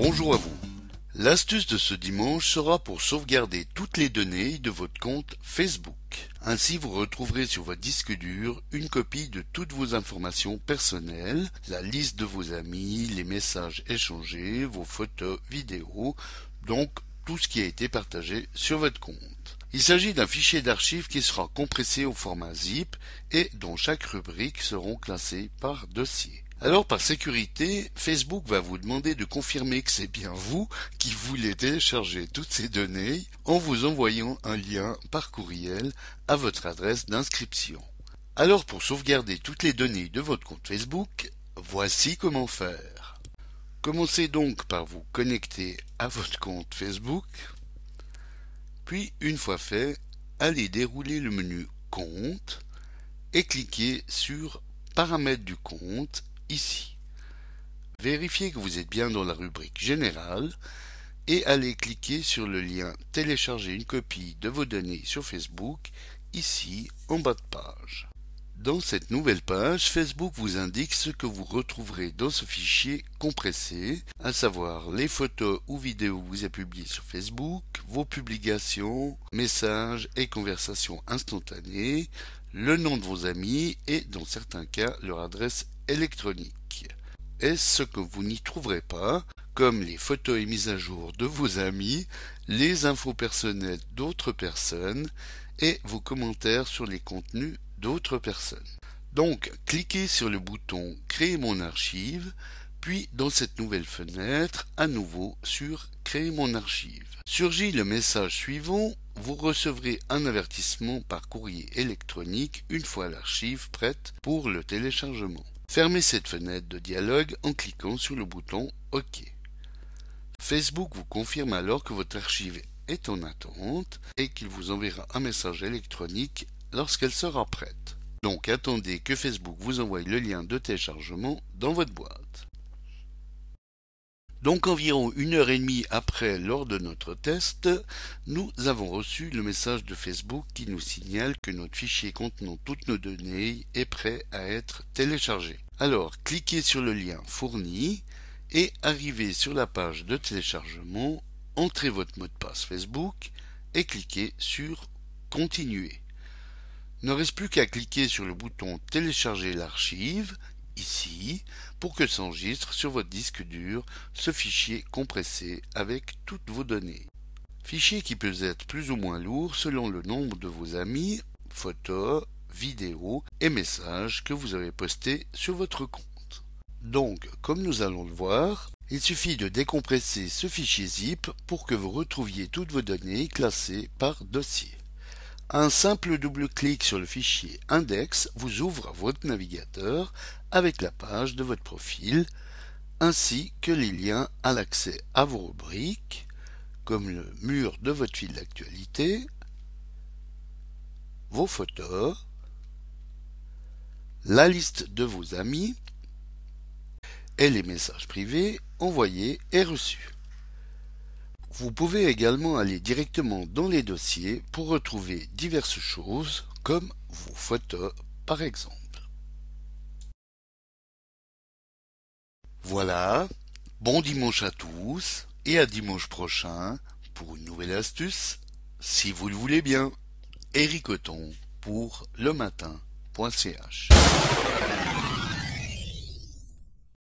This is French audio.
Bonjour à vous. L'astuce de ce dimanche sera pour sauvegarder toutes les données de votre compte Facebook. Ainsi, vous retrouverez sur votre disque dur une copie de toutes vos informations personnelles, la liste de vos amis, les messages échangés, vos photos, vidéos, donc tout ce qui a été partagé sur votre compte. Il s'agit d'un fichier d'archives qui sera compressé au format zip et dont chaque rubrique seront classées par dossier. Alors par sécurité, Facebook va vous demander de confirmer que c'est bien vous qui voulez télécharger toutes ces données en vous envoyant un lien par courriel à votre adresse d'inscription. Alors pour sauvegarder toutes les données de votre compte Facebook, voici comment faire. Commencez donc par vous connecter à votre compte Facebook, puis une fois fait, allez dérouler le menu Compte et cliquez sur Paramètres du compte ici. Vérifiez que vous êtes bien dans la rubrique Générale et allez cliquer sur le lien Télécharger une copie de vos données sur Facebook ici en bas de page. Dans cette nouvelle page, Facebook vous indique ce que vous retrouverez dans ce fichier compressé, à savoir les photos ou vidéos que vous avez publiées sur Facebook, vos publications, messages et conversations instantanées, le nom de vos amis et, dans certains cas, leur adresse électronique. est ce que vous n'y trouverez pas, comme les photos et mises à jour de vos amis, les infos personnelles d'autres personnes et vos commentaires sur les contenus d'autres personnes. Donc, cliquez sur le bouton Créer mon archive, puis dans cette nouvelle fenêtre, à nouveau sur Créer mon archive. Surgit le message suivant, vous recevrez un avertissement par courrier électronique une fois l'archive prête pour le téléchargement. Fermez cette fenêtre de dialogue en cliquant sur le bouton OK. Facebook vous confirme alors que votre archive est en attente et qu'il vous enverra un message électronique lorsqu'elle sera prête. Donc attendez que Facebook vous envoie le lien de téléchargement dans votre boîte. Donc environ une heure et demie après, lors de notre test, nous avons reçu le message de Facebook qui nous signale que notre fichier contenant toutes nos données est prêt à être téléchargé. Alors cliquez sur le lien fourni et arrivez sur la page de téléchargement, entrez votre mot de passe Facebook et cliquez sur Continuer. Ne reste plus qu'à cliquer sur le bouton Télécharger l'archive ici pour que s'enregistre sur votre disque dur ce fichier compressé avec toutes vos données. Fichier qui peut être plus ou moins lourd selon le nombre de vos amis, photos, vidéos et messages que vous avez postés sur votre compte. Donc, comme nous allons le voir, il suffit de décompresser ce fichier zip pour que vous retrouviez toutes vos données classées par dossier. Un simple double-clic sur le fichier index vous ouvre votre navigateur avec la page de votre profil, ainsi que les liens à l'accès à vos rubriques, comme le mur de votre fil d'actualité, vos photos, la liste de vos amis et les messages privés envoyés et reçus. Vous pouvez également aller directement dans les dossiers pour retrouver diverses choses comme vos photos par exemple. Voilà, bon dimanche à tous et à dimanche prochain pour une nouvelle astuce, si vous le voulez bien. Eric pour le matin.ch